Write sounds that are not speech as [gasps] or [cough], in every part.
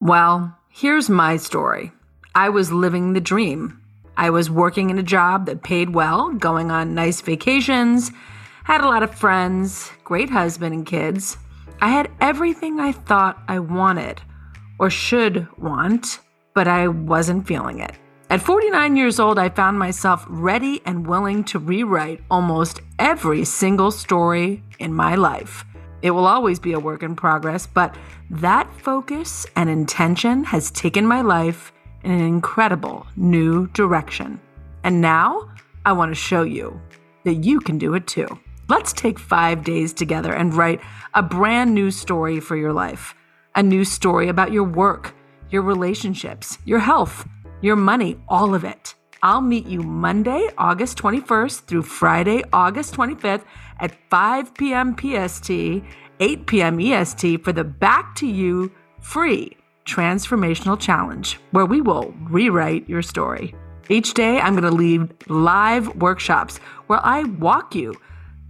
Well, here's my story. I was living the dream. I was working in a job that paid well, going on nice vacations, had a lot of friends, great husband and kids. I had everything I thought I wanted or should want, but I wasn't feeling it. At 49 years old, I found myself ready and willing to rewrite almost every single story in my life. It will always be a work in progress, but that focus and intention has taken my life in an incredible new direction. And now I want to show you that you can do it too. Let's take five days together and write a brand new story for your life. A new story about your work, your relationships, your health, your money, all of it. I'll meet you Monday, August 21st through Friday, August 25th at 5 p.m. PST, 8 p.m. EST for the Back to You free transformational challenge where we will rewrite your story. Each day, I'm going to lead live workshops where I walk you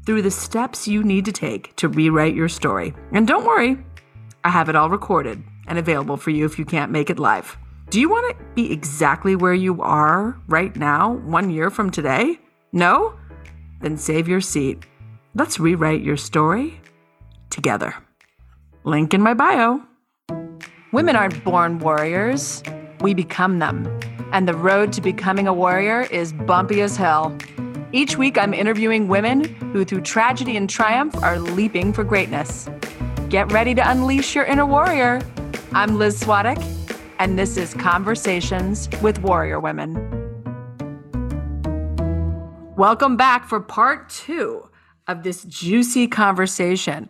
through the steps you need to take to rewrite your story. And don't worry, I have it all recorded and available for you if you can't make it live. Do you want to be exactly where you are right now, one year from today? No? Then save your seat. Let's rewrite your story together. Link in my bio. Women aren't born warriors, we become them. And the road to becoming a warrior is bumpy as hell. Each week, I'm interviewing women who, through tragedy and triumph, are leaping for greatness. Get ready to unleash your inner warrior. I'm Liz Svatek, and this is Conversations with Warrior Women. Welcome back for part two of this juicy conversation.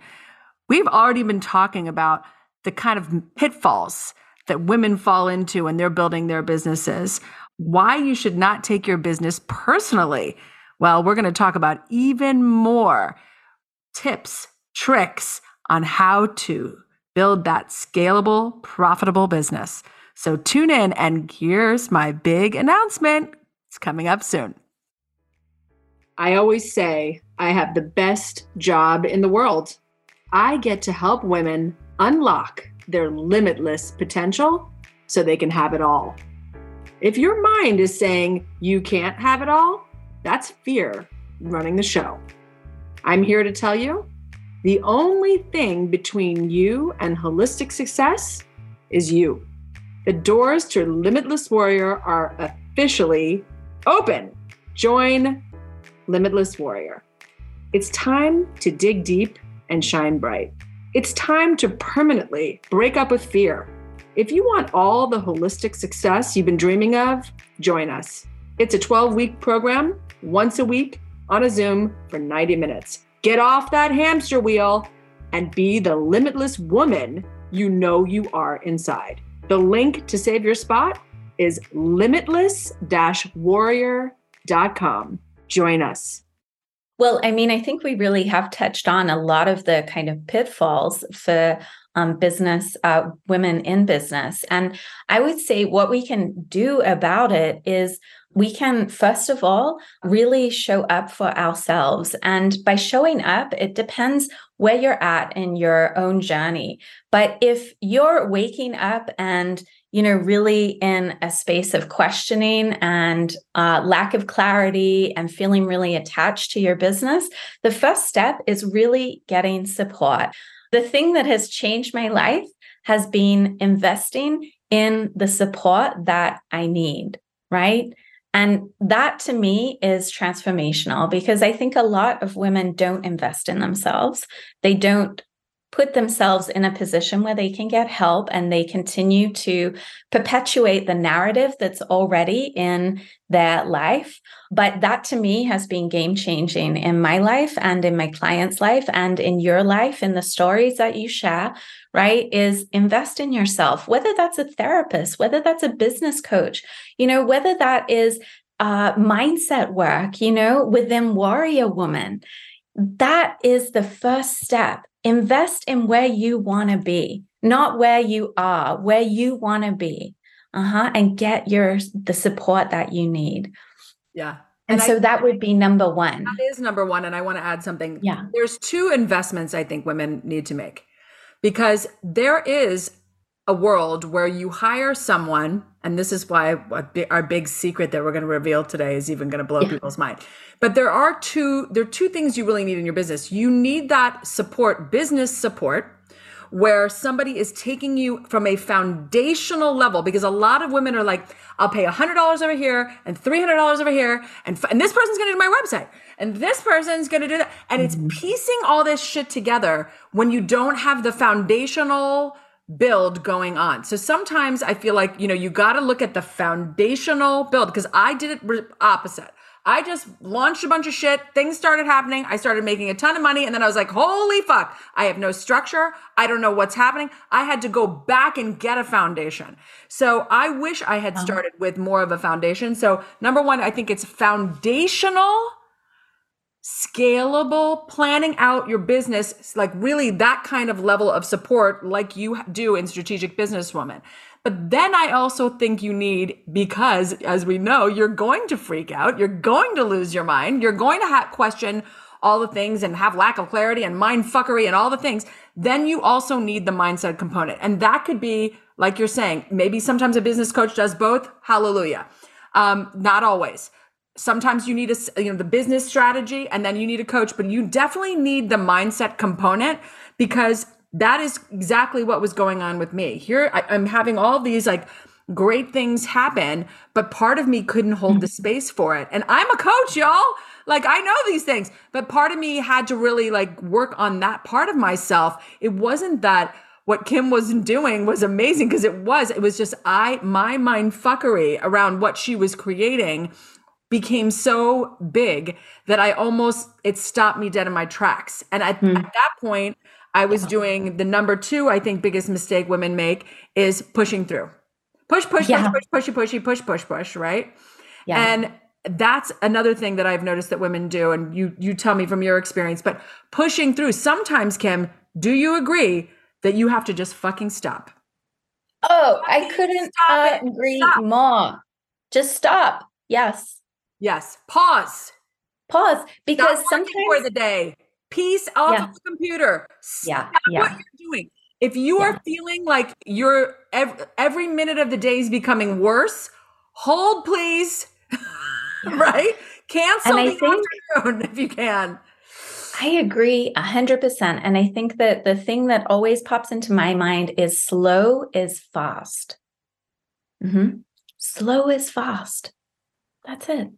We've already been talking about the kind of pitfalls that women fall into when they're building their businesses, why you should not take your business personally. Well, we're going to talk about even more tips, tricks on how to build that scalable, profitable business. So tune in, and here's my big announcement. It's coming up soon. I always say I have the best job in the world. I get to help women unlock their limitless potential so they can have it all. If your mind is saying you can't have it all, that's fear running the show. I'm here to tell you the only thing between you and holistic success is you. The doors to Limitless Warrior are officially open. Join Limitless Warrior. It's time to dig deep and shine bright. It's time to permanently break up with fear. If you want all the holistic success you've been dreaming of, join us. It's a 12 week program, once a week on a Zoom for 90 minutes. Get off that hamster wheel and be the limitless woman you know you are inside. The link to save your spot is limitless warrior.com. Join us. Well, I mean, I think we really have touched on a lot of the kind of pitfalls for um, business, uh, women in business. And I would say what we can do about it is we can, first of all, really show up for ourselves. And by showing up, it depends where you're at in your own journey. But if you're waking up and you know, really in a space of questioning and uh, lack of clarity and feeling really attached to your business, the first step is really getting support. The thing that has changed my life has been investing in the support that I need, right? And that to me is transformational because I think a lot of women don't invest in themselves. They don't put themselves in a position where they can get help and they continue to perpetuate the narrative that's already in their life. But that to me has been game changing in my life and in my client's life and in your life, in the stories that you share, right? Is invest in yourself, whether that's a therapist, whether that's a business coach, you know, whether that is uh, mindset work, you know, within Warrior Woman. That is the first step invest in where you want to be, not where you are, where you want to be. Uh-huh. And get your the support that you need. Yeah. And, and so I, that would be number one. That is number one. And I want to add something. Yeah. There's two investments I think women need to make because there is a world where you hire someone, and this is why our big secret that we're going to reveal today is even going to blow yeah. people's mind. But there are two there are two things you really need in your business. You need that support, business support, where somebody is taking you from a foundational level because a lot of women are like i'll pay $100 over here and $300 over here and, and this person's going to do my website and this person's going to do that and mm-hmm. it's piecing all this shit together when you don't have the foundational build going on. So sometimes I feel like, you know, you got to look at the foundational build because I did it opposite. I just launched a bunch of shit. Things started happening. I started making a ton of money. And then I was like, holy fuck, I have no structure. I don't know what's happening. I had to go back and get a foundation. So I wish I had uh-huh. started with more of a foundation. So, number one, I think it's foundational scalable, planning out your business, like really that kind of level of support, like you do in Strategic Businesswoman. But then I also think you need, because as we know, you're going to freak out, you're going to lose your mind, you're going to have question all the things and have lack of clarity and mind fuckery and all the things. Then you also need the mindset component. And that could be, like you're saying, maybe sometimes a business coach does both. Hallelujah. Um, not always sometimes you need a you know the business strategy and then you need a coach but you definitely need the mindset component because that is exactly what was going on with me here I, am having all these like great things happen but part of me couldn't hold the mm-hmm. space for it and i'm a coach y'all like i know these things but part of me had to really like work on that part of myself it wasn't that what Kym was doing was amazing because it was. It was just I my mind fuckery around what she was creating became so big that I almost it stopped me dead in my tracks. And at, mm. at that point, I was doing the number two, I think, biggest mistake women make is pushing through. Push, push, yeah. push, push, pushy, pushy, push, push, push, right? Yeah. And that's another thing that I've noticed that women do. And you you tell me from your experience, but pushing through, sometimes, Kym, do you agree that you have to just fucking stop? Oh, I couldn't uh, agree stop. more. Just stop. Yes. Yes. Pause. Pause because Stop sometimes for the day. Peace off yeah. of the computer. Stop yeah. yeah. what you're doing. If you yeah. are feeling like you're every, every minute of the day is becoming worse, hold please. [laughs] right? Cancel the think, afternoon [laughs] if you can. I agree 100%. And I think that the thing that always pops into my mind is slow is fast. Mm-hmm. Slow is fast. That's it.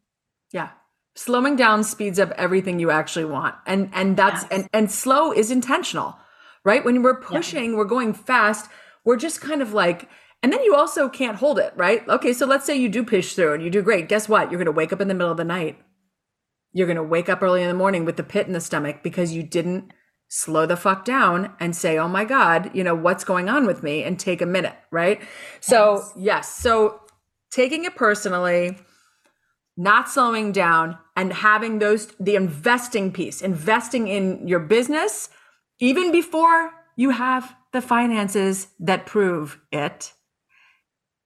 Yeah. Slowing down speeds up everything you actually want. And and that's yes. and and slow is intentional. Right? When we're pushing, yeah. we're going fast, we're just kind of like and then you also can't hold it, right? Okay, so let's say you do push through and you do great. Guess what? You're going to wake up in the middle of the night. You're going to wake up early in the morning with the pit in the stomach because you didn't slow the fuck down and say, "Oh my god, you know, what's going on with me?" and take a minute, right? So, yes, yes so taking it personally, not slowing down and having those the investing piece investing in your business even before you have the finances that prove it.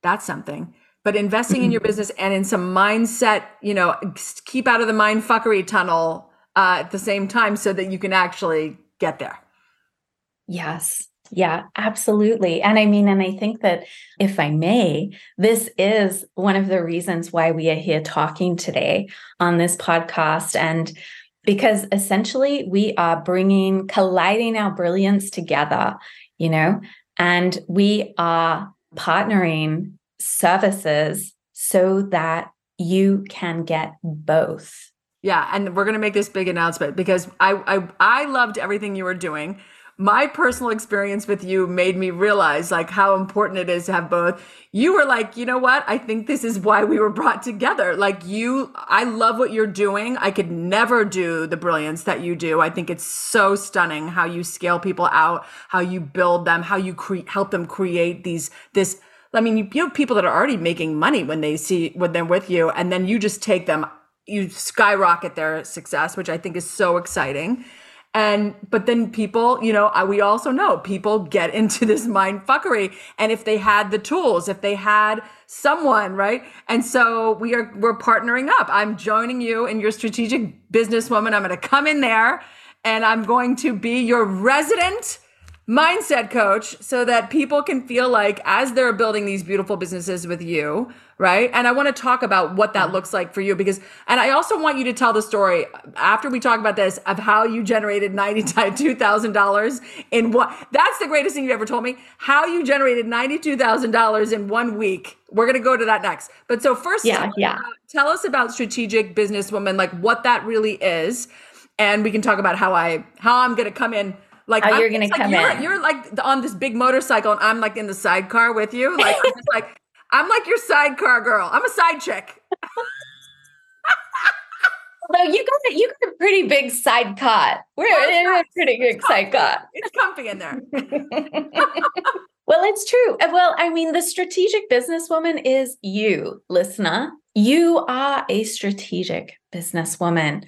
That's something. But investing in your business and in some mindset you know keep out of the mind fuckery tunnel uh, at the same time so that you can actually get there. Yes yeah, absolutely. And I mean, and I think that if I may, this is one of the reasons why we are here talking today on this podcast. And because essentially we are bringing, colliding our brilliance together, you know, and we are partnering services so that you can get both. Yeah, and we're going to make this big announcement because I I I loved everything you were doing my personal experience with you made me realize like how important it is to have both. You were like, you know what? I think this is why we were brought together. Like you, I love what you're doing. I could never do the brilliance that you do. I think it's so stunning how you scale people out, how you build them, how you help them create these, this, I mean, you, you have people that are already making money when they see, when they're with you, and then you just take them, you skyrocket their success, which I think is so exciting and but then people you know we also know people get [laughs] into this mind fuckery. And if they had the tools if they had someone right? And so we are we're partnering up. I'm joining you in your strategic businesswoman. I'm going to come in there and i'm going to be your resident mindset coach so that people can feel like as they're building these beautiful businesses with you, right? And I want to talk about what that looks like for you because, and I also want you to tell the story after we talk about this of how you generated $92,000 [laughs] in what, that's the greatest thing you ever told me, how you generated $92,000 in one week. We're going to go to that next. But so first, yeah, yeah. About, tell us about strategic businesswoman, like what that really is. And we can talk about how I, how I'm going to come in like oh, you're gonna like come you're, in. You're like on this big motorcycle, and I'm like in the sidecar with you. Like I'm just like I'm like your sidecar girl. I'm a side chick. [laughs] Although you got a, you got a pretty big side cot. We're in a pretty big side cot. It's comfy in there. [laughs] well, it's true. Uh, well, I mean, the strategic businesswoman is you, listener. You are a strategic businesswoman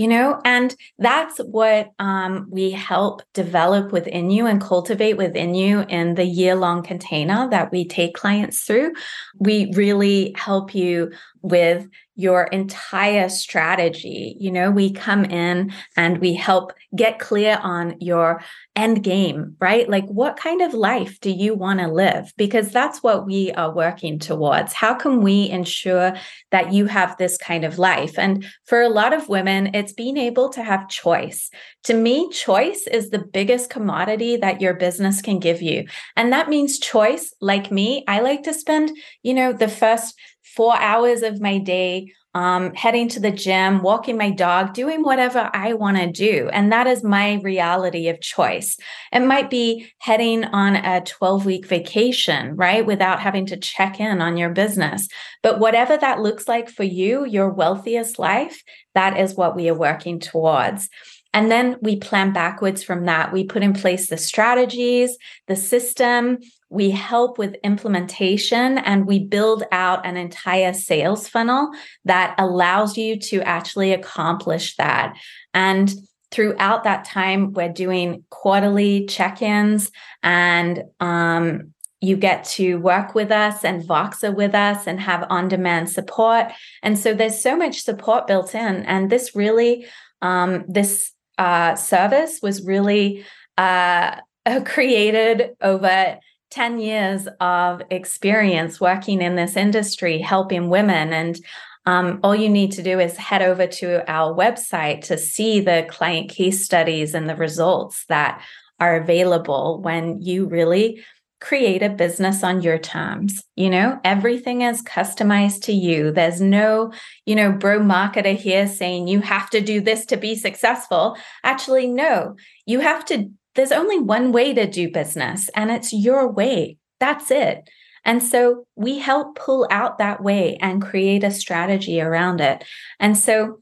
you know? And that's what um, we help develop within you and cultivate within you in the year long container that we take clients through. We really help you with your entire strategy. You know, we come in and we help get clear on your end game, right? Like, what kind of life do you want to live? Because that's what we are working towards. How can we ensure that you have this kind of life? And for a lot of women, it's being able to have choice. To me, choice is the biggest commodity that your business can give you. And that means choice. Like me, I like to spend, you know, the first four hours of my day um, heading to the gym, walking my dog, doing whatever I want to do. And that is my reality of choice. It might be heading on a 12 week vacation, right? Without having to check in on your business. But whatever that looks like for you, your wealthiest life, that is what we are working towards. And then we plan backwards from that. We put in place the strategies, the system, we help with implementation, and we build out an entire sales funnel that allows you to actually accomplish that. And throughout that time, we're doing quarterly check ins and um, you get to work with us and Voxer with us and have on demand support. And so there's so much support built in. And this really, um, this uh, service was really uh, [laughs] created over 10 years of experience working in this industry, helping women. And um, all you need to do is head over to our website to see the client case studies and the results that are available when you really create a business on your terms. You know, everything is customized to you. There's no, you know, bro marketer here saying you have to do this to be successful. Actually, no, you have to, there's only one way to do business, and it's your way. That's it. And so we help pull out that way and create a strategy around it. And so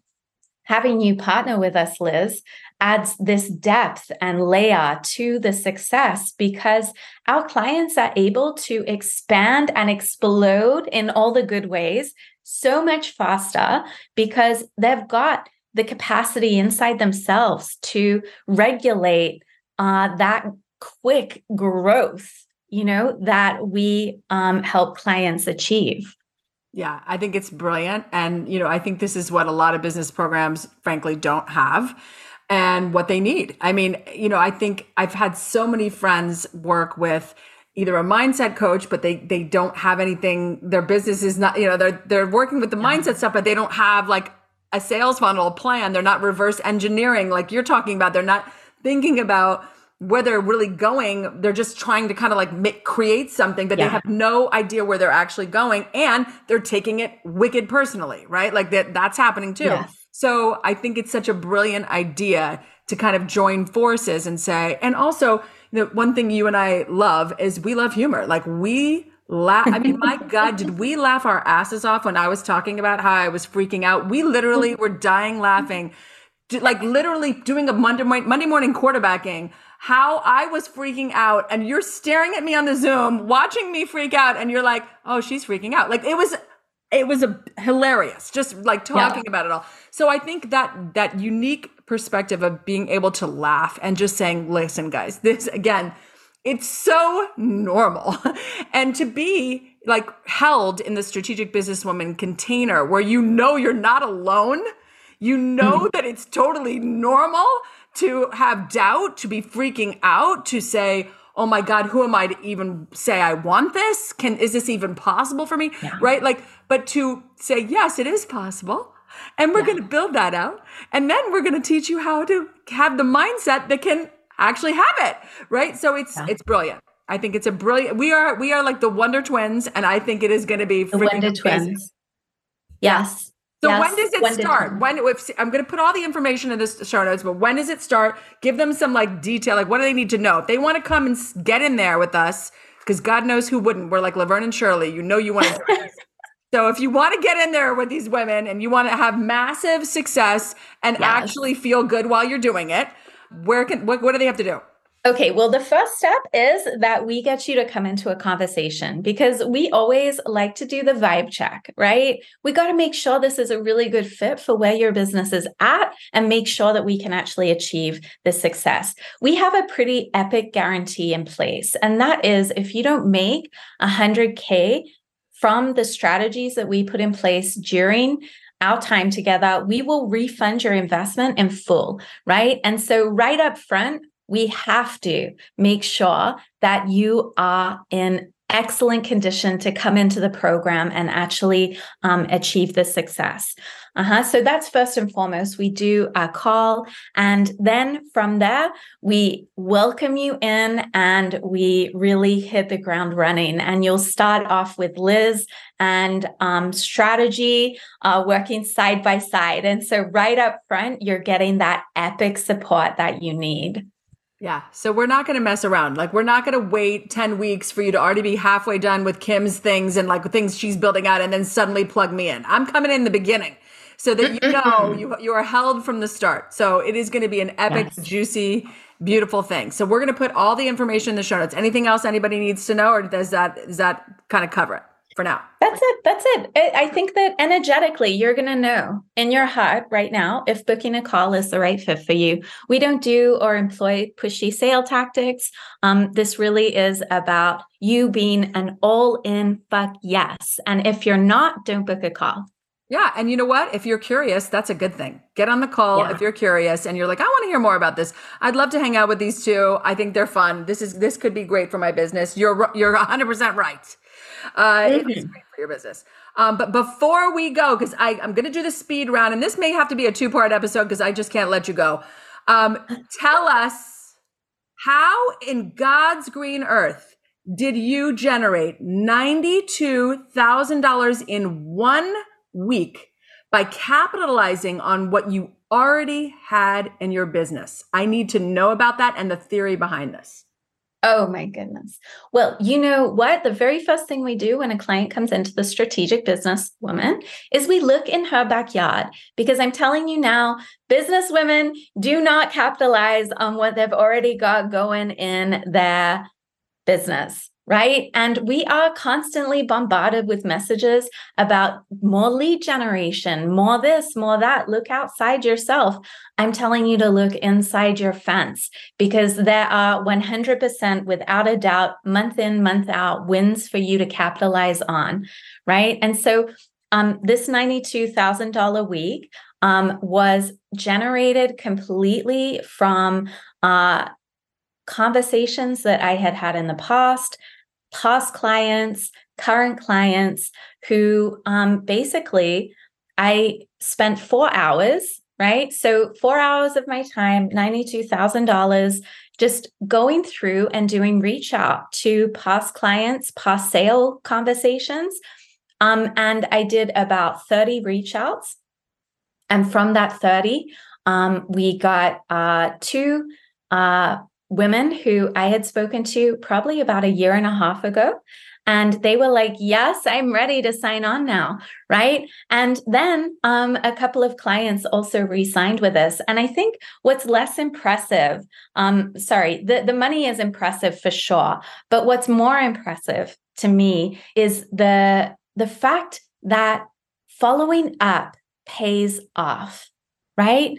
having you partner with us, Liz, adds this depth and layer to the success because our clients are able to expand and explode in all the good ways so much faster because they've got the capacity inside themselves to regulate uh, that quick growth you know that we um, help clients achieve yeah, I think it's brilliant. And, you know, I think this is what a lot of business programs, frankly, don't have and what they need. I mean, you know, I think I've had so many friends work with either a mindset coach, but they they don't have anything. Their business is not, you know, they're they're working with the yeah. mindset stuff, but they don't have like a sales funnel plan. They're not reverse engineering like you're talking about. They're not thinking about where they're really going. They're just trying to kind of like make, create something, but yeah. they have no idea where they're actually going, and they're taking it wicked personally, right? Like that that's happening too. Yes. So I think it's such a brilliant idea to kind of join forces and say, and also, you know, one thing you and I love is we love humor. Like we laugh. I mean, my [laughs] God, did we laugh our asses off when I was talking about how I was freaking out? We literally [laughs] were dying laughing, like literally doing a Monday, Monday morning quarterbacking how I was freaking out and you're staring at me on the Zoom, watching me freak out, and you're like, oh, she's freaking out. Like it was it was a hilarious just like talking yeah. about it all so i think that that unique perspective of being able to laugh and just saying listen guys this again it's so normal [laughs] and to be like held in the strategic businesswoman container where you know you're not alone you know mm-hmm. that it's totally normal to have doubt, to be freaking out, to say, oh my god who am i to even say i want this? Can is this even possible for me? Yeah. right? Like but to say yes it is possible. And we're yeah. going to build that out. And then we're going to teach you how to have the mindset that can actually have it. Right? So it's yeah. it's brilliant. I think it's a brilliant we are we are like the wonder twins and i think it is going to be the wonder twins. Yes so yes. when does it when start? When if, I'm going to put all the information in the show notes, but when does it start? Give them some like detail, like what do they need to know if they want to come and get in there with us? Because God knows who wouldn't. We're like Laverne and Shirley. You know you want to. [laughs] so if you want to get in there with these women and you want to have massive success and yes. actually feel good while you're doing it, where can what, what do they have to do? Okay, well, the first step is that we get you to come into a conversation because we always like to do the vibe check, right? We got to make sure this is a really good fit for where your business is at and make sure that we can actually achieve the success. We have a pretty epic guarantee in place, and that is if you don't make 100K from the strategies that we put in place during our time together, we will refund your investment in full, right? And so, right up front, we have to make sure that you are in excellent condition to come into the program and actually um, achieve the success. Uh-huh. So that's first and foremost. We do a call, and then from there, we welcome you in and we really hit the ground running. And you'll start off with Liz and um, strategy uh, working side by side. And so, right up front, you're getting that epic support that you need. Yeah. So we're not going to mess around. Like we're not going to wait 10 weeks for you to already be halfway done with Kym's things and like things she's building out and then suddenly plug me in. I'm coming in the beginning so that you know [laughs] you you are held from the start. So it is going to be an epic, yes. juicy, beautiful thing. So we're going to put all the information in the show notes. Anything else anybody needs to know or does that does that kind of cover it? For now. That's it. That's it. I think that energetically, you're going to know in your heart right now if booking a call is the right fit for you. We don't do or employ pushy sale tactics. Um, this really is about you being an all in fuck yes. And if you're not, don't book a call. Yeah. And you know what? If you're curious, that's a good thing. Get on the call yeah. if you're curious and you're like, I want to hear more about this. I'd love to hang out with these two. I think they're fun. This is this could be great for my business. You're you're 100% right. Uh, mm-hmm. It's great for your business. Um, but before we go, because I'm going to do the speed round, and this may have to be a two part episode because I just can't let you go. Um, tell us how in God's green earth did you generate $92,000 in one week by capitalizing on what you already had in your business? I need to know about that and the theory behind this. Oh my goodness. Well, you know what? The very first thing we do when a client comes into the strategic business woman is we look in her backyard because I'm telling you now, business women do not capitalize on what they've already got going in their business right? And we are constantly bombarded with messages about more lead generation, more this, more that. Look outside yourself. I'm telling you to look inside your fence because there are 100% without a doubt, month in, month out wins for you to capitalize on, right? And so um, this $92,000 week um, was generated completely from uh, conversations that I had had in the past, past clients, current clients who um, basically I spent four hours, right? So, four hours of my time, $92,000, just going through and doing reach out to past clients, past sale conversations. Um, and I did about 30 reach outs. And from that 30, um, we got uh, two uh, women who I had spoken to probably about a year and a half ago. And they were like, Yes, I'm ready to sign on now. Right. And then um, a couple of clients also re signed with us. And I think what's less impressive, um, sorry, the, the money is impressive for sure. But what's more impressive to me is the, the fact that following up pays off. Right.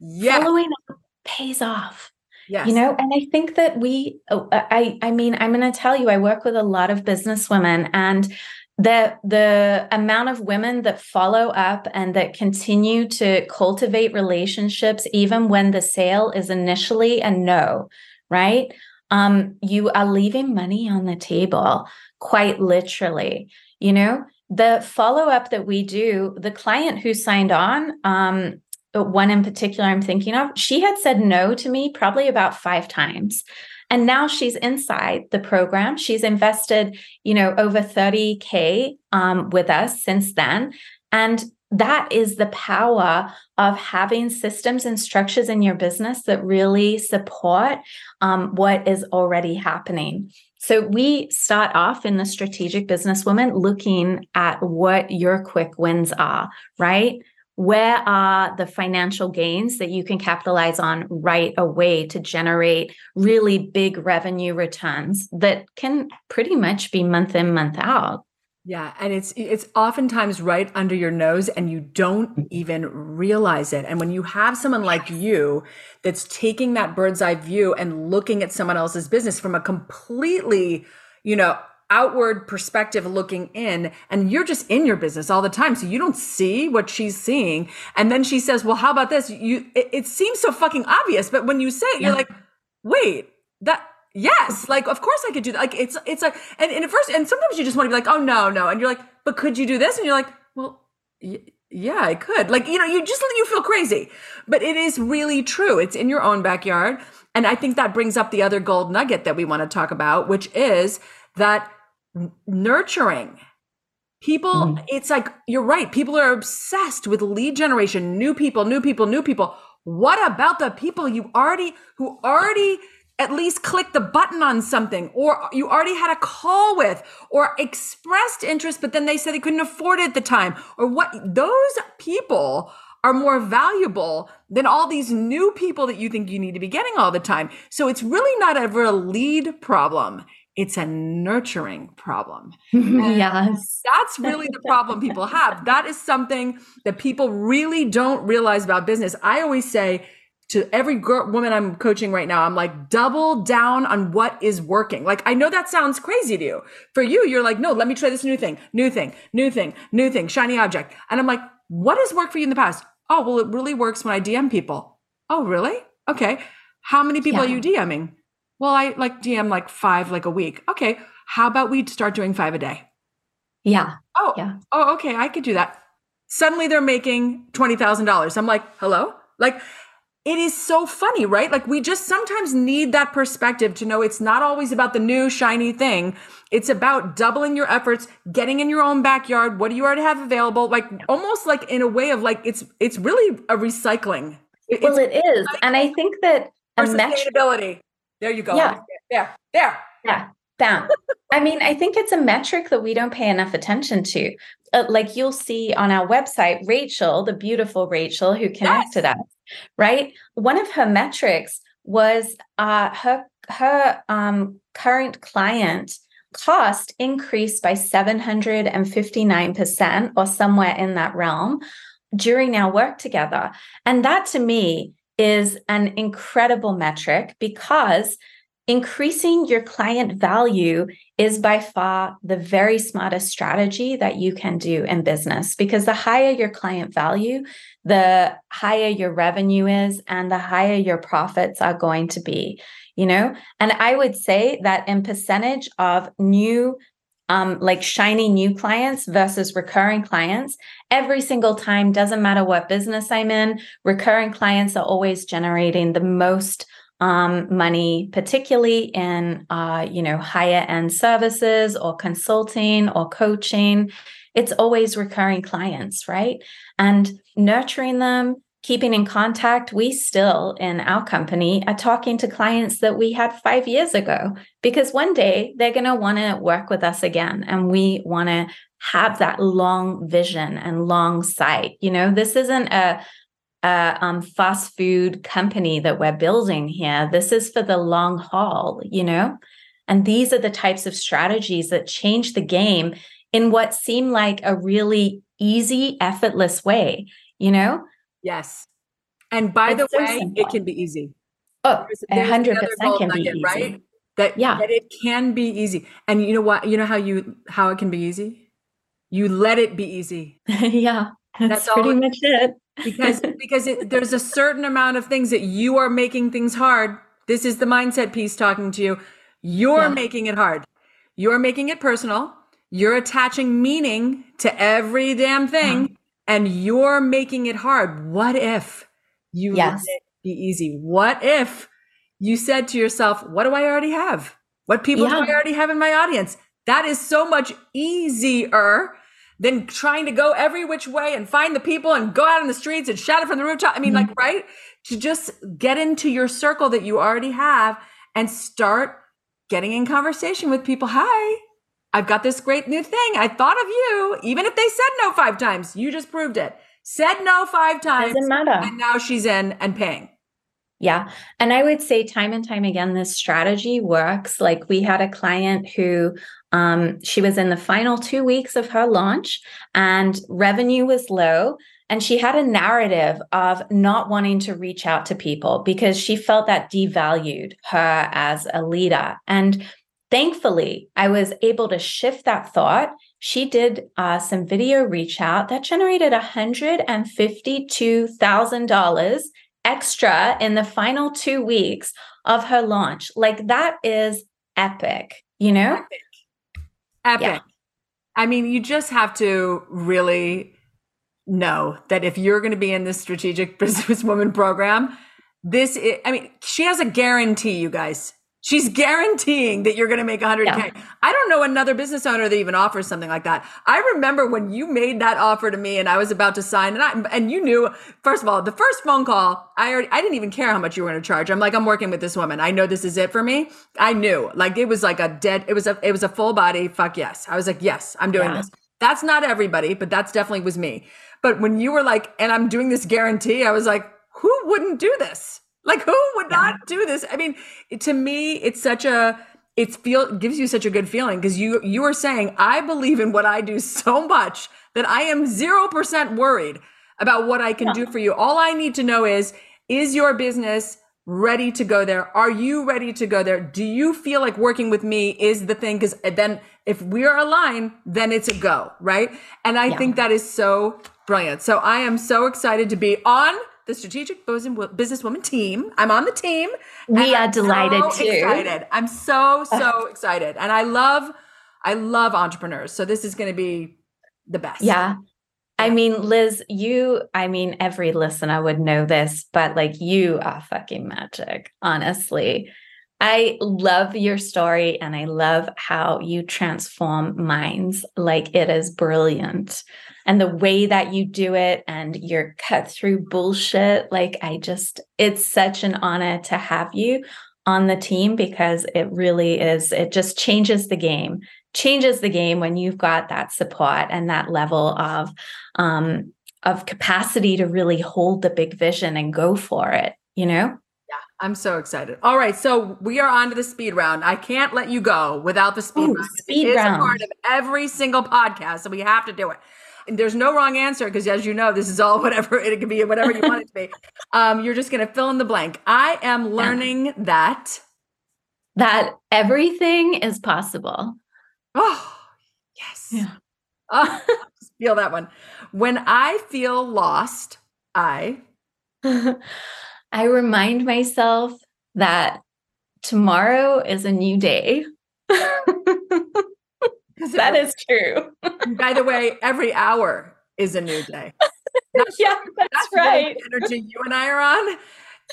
Yeah. Following up pays off. Yes. You know, and I think that we, oh, I, I mean, I'm going to tell you, I work with a lot of business women and the the amount of women that follow up and that continue to cultivate relationships even when the sale is initially a no right um you are leaving money on the table quite literally you know the follow up that we do the client who signed on um one in particular i'm thinking of she had said no to me probably about 5 times and now she's inside the program. She's invested, you know, over 30K um, with us since then. And that is the power of having systems and structures in your business that really support um, what is already happening. So we start off in the strategic businesswoman looking at what your quick wins are, right? Where are the financial gains that you can capitalize on right away to generate really big revenue returns that can pretty much be month in month out? Yeah and it's it's oftentimes right under your nose and you don't even realize it. And when you have someone like you that's taking that bird's eye view and looking at someone else's business from a completely you know outward perspective looking in and you're just in your business all the time so you don't see what she's seeing. And then she says well how about this? You it, it seems so fucking obvious but when you say it yeah. you're like wait that yes like of course i could do that. Like it's it's like and, and at first and sometimes you just want to be like oh no no and you're like but could you do this? And you're like well y- yeah i could. Like you know you just you feel crazy. But it is really true. It's in your own backyard. And i think that brings up the other gold nugget that we want to talk about which is that nurturing. People mm-hmm. it's like you're right people are obsessed with lead generation new people new people new people. What about the people you already who already at least clicked the button on something or you already had a call with or expressed interest but then they said they couldn't afford it at the time or what? Those people are more valuable than all these new people that you think you need to be getting all the time. So it's really not ever a lead problem it's a nurturing problem. [laughs] yes. That's really the problem [laughs] people have. That is something that people really don't realize about business. I always say to every girl, woman I'm coaching right now, I'm like, double down on what is working. Like, I know that sounds crazy to you. For you, you're like, no, let me try this new thing, new thing, new thing, new thing, shiny object. And I'm like, what has worked for you in the past? Oh, well, it really works when I DM people. Oh, really? Okay. How many people yeah. are you DMing? Well, I like DM like five like a week. Okay. How about we start doing five a day? Yeah. Oh, yeah. Oh, okay. I could do that. Suddenly they're making $20,000. I'm like, hello? Like, it is so funny, right? Like, we just sometimes need that perspective to know it's not always about the new shiny thing. It's about doubling your efforts, getting in your own backyard. What do you already have available? Like, almost like in a way of like, it's, it's really a recycling. well, it is. And I think that a sustainability. There you go. Yeah. There. There. Yeah. Bam. I mean, I think it's a metric that we don't pay enough attention to. Uh, like you'll see on our website, Rachel, the beautiful Rachel who connected yes. us, right? One of her metrics was uh, her her um, current client cost increased by 759% or somewhere in that realm during our work together. And that to me is an incredible metric because increasing your client value is by far the very smartest strategy that you can do in business because the higher your client value, the higher your revenue is and the higher your profits are going to be, you know? And I would say that in percentage of new um, like shiny new clients versus recurring clients. Every single time doesn't matter what business i'm in recurring clients are always generating the most um, money particularly in uh, you know higher end services or consulting or coaching. It's always recurring clients right? And nurturing them keeping in contact, we still in our company are talking to clients that we had five years ago because one day they're going to want to work with us again. And we want to have that long vision and long sight. You know, this isn't a, a um, fast food company that we're building here. This is for the long haul, you know? And these are the types of strategies that change the game in what seem like a really easy, effortless way, you know? Yes. And by it's the so way, simple. it can be easy. Oh, hundred percent can nugget, be easy. Right? That, yeah. that it can be easy. And you know what? You know how you how it can be easy? You let it be easy. [laughs] yeah. That's, that's pretty much it. because [laughs] because it, there's a certain amount of things that you are making things hard. This is the mindset piece talking to you. You're yeah. making it hard. You're making it personal. You're attaching meaning to every damn thing yeah. And you're making it hard. What if you yes. let it be easy? What if you said to yourself, what do I already have? What people yeah. do I already have in my audience? That is so much easier than trying to go every which way and find the people and go out in the streets and shout it from the rooftop. I mean, mm-hmm. like, right? To just get into your circle that you already have and start getting in conversation with people. Hi, I've got this great new thing. I thought of you, even if they said no five times. You just proved it. Said no five times. Doesn't matter. And now she's in and paying. Yeah. And I would say time and time again, this strategy works. Like we had a client who um, she was in the final two weeks of her launch and revenue was low. And she had a narrative of not wanting to reach out to people because she felt that devalued her as a leader. And thankfully, I was able to shift that thought. She did uh, some video reach out that generated $152,000 extra in the final two weeks of her launch. Like that is epic, you know? Epic. Epic. Yeah. I mean, you just have to really know that if you're going to be in this strategic [laughs] businesswoman program, this is, I mean, she has a guarantee, you guys. She's guaranteeing that you're going to make 100K. Yeah. I don't know another business owner that even offers something like that. I remember when you made that offer to me and I was about to sign and I, and you knew, first of all, the first phone call, I already, I didn't even care how much you were going to charge. I'm like, I'm working with this woman. I know this is it for me. I knew like it was like a dead, it was a, it was a full body. Fuck yes. I was like, yes, I'm doing yeah. this. That's not everybody, but that's definitely was me. But when you were like, and I'm doing this guarantee, I was like, who wouldn't do this? Like who would not do this? I mean, to me, it's such a it's feel gives you such a good feeling because you you are saying I believe in what I do so much that I am zero percent worried about what I can yeah. do for you. All I need to know is is your business ready to go there? Are you ready to go there? Do you feel like working with me is the thing? Because eh, then if we're aligned, then it's a go, right? And I yeah. think that is so brilliant. So I am so excited to be on the Strategic Businesswoman team. I'm on the team. We are I'm delighted so too. Excited. I'm so so excited, and I love I love entrepreneurs. So this is going to be the best. Yeah. I mean, Liz, you, I mean, every listener would know this, but like you are fucking magic, honestly. I love your story and I love how you transform minds. Like it is brilliant and the way that you do it and you're cut through bullshit. Like, I just, it's such an honor to have you on the team because it really is, it just changes the game, changes the game when you've got that support and that level of, um, of capacity to really hold the big vision and go for it, you know? Yeah, I'm so excited. All right, so we are on to the speed round. I can't let you go without the speed Ooh, round. Speed it round. is a part of every single podcast, so we have to do it there's no wrong answer because as you know this is all [laughs] whatever it can be whatever you want it to be. Um, you're just going to fill in the blank. I am learning yeah. that that everything is possible. Oh yes. Yeah. [laughs] Oh, feel that one. When i feel lost i [laughs] i remind myself that tomorrow is a new day that is true. by the way, every hour is a new day. [laughs] That's, yeah, that's, that's right. energy you and I are on.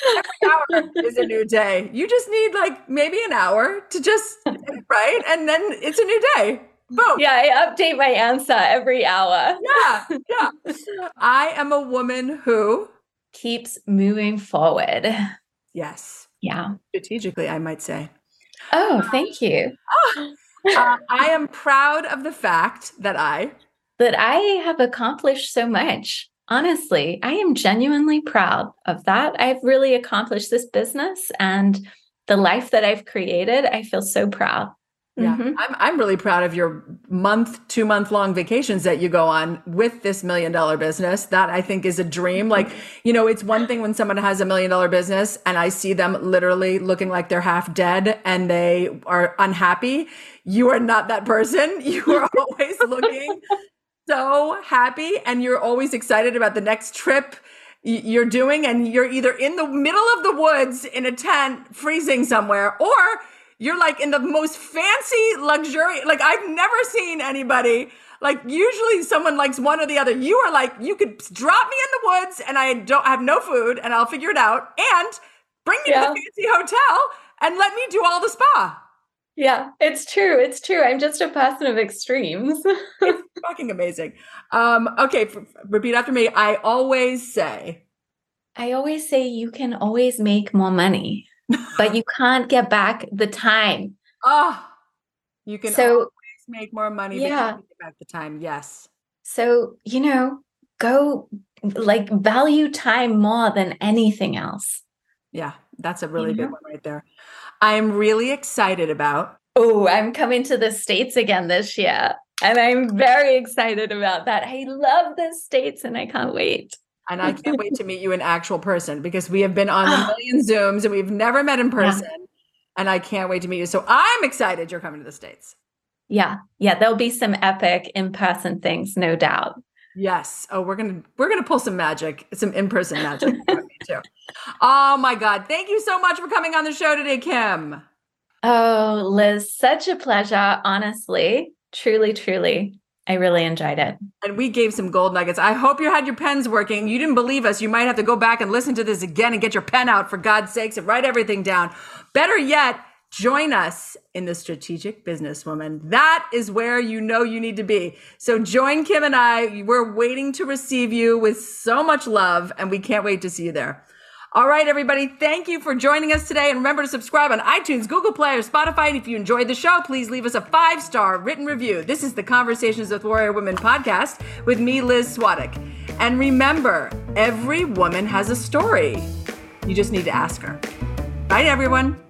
Every hour is a new day. You just need like maybe an hour to just [laughs] right, and then it's a new day. Boom. Yeah, I update my answer every hour. Yeah, [laughs] yeah. I am a woman who keeps moving forward. Yes. Yeah. Strategically, I might say. Oh, um, thank you. Oh, uh, I am proud of the fact that I that I have accomplished so much. Honestly, I am genuinely proud of that. I've really accomplished this business and the life that I've created. I feel so proud. Yeah, mm-hmm. I'm I'm really proud of your month, two month long vacations that you go on with this million dollar business. That I think is a dream. Mm-hmm. Like, you know, it's one thing when someone has a million dollar business and I see them literally looking like they're half dead and they are unhappy. You are not that person. [laughs] You are always looking so happy and you're always excited about the next trip you're doing and you're either in the middle of the woods in a tent freezing somewhere or you're like in the most fancy luxury like I've never seen anybody like usually someone likes one or the other. You are like you could drop me in the woods and I don't have no food and I'll figure it out and bring me yeah. to the fancy hotel and let me do all the spa. Yeah, it's true. It's true. I'm just a person of extremes. [laughs] it's fucking amazing. Um, okay, f- repeat after me. I always say. I always say you can always make more money, but you can't get back the time. Oh, you can so, always make more money. Yeah, get back the time. Yes. So you know, go like value time more than anything else. Yeah, that's a really good one right there. I'm really excited about. Oh, I'm coming to the States again this year. And I'm very excited about that. I love the States and I can't wait. And I can't wait to meet you in actual person because we have been on a [gasps] million Zooms and we've never met in person. Yeah. And I can't wait to meet you. So I'm excited you're coming to the States. Yeah. Yeah. There'll be some epic in person things, no doubt. Yes. Oh, we're gonna we're gonna pull some magic, some in person magic too. [laughs] Oh my God! Thank you so much for coming on the show today, Kym. Oh, Liz, such a pleasure. Honestly, truly, truly, I really enjoyed it. And we gave some gold nuggets. I hope you had your pens working. You didn't believe us. You might have to go back and listen to this again and get your pen out for God's sakes and write everything down. Better yet Join us in the Strategic Businesswoman. That is where you know you need to be. So join Kym and I. We're waiting to receive you with so much love, and we can't wait to see you there. All right, everybody, thank you for joining us today. And remember to subscribe on iTunes, Google Play, or Spotify. And if you enjoyed the show, please leave us a five star written review. This is the Conversations with Warrior Women podcast with me, Liz Svatek. And remember, every woman has a story. You just need to ask her. Bye, everyone.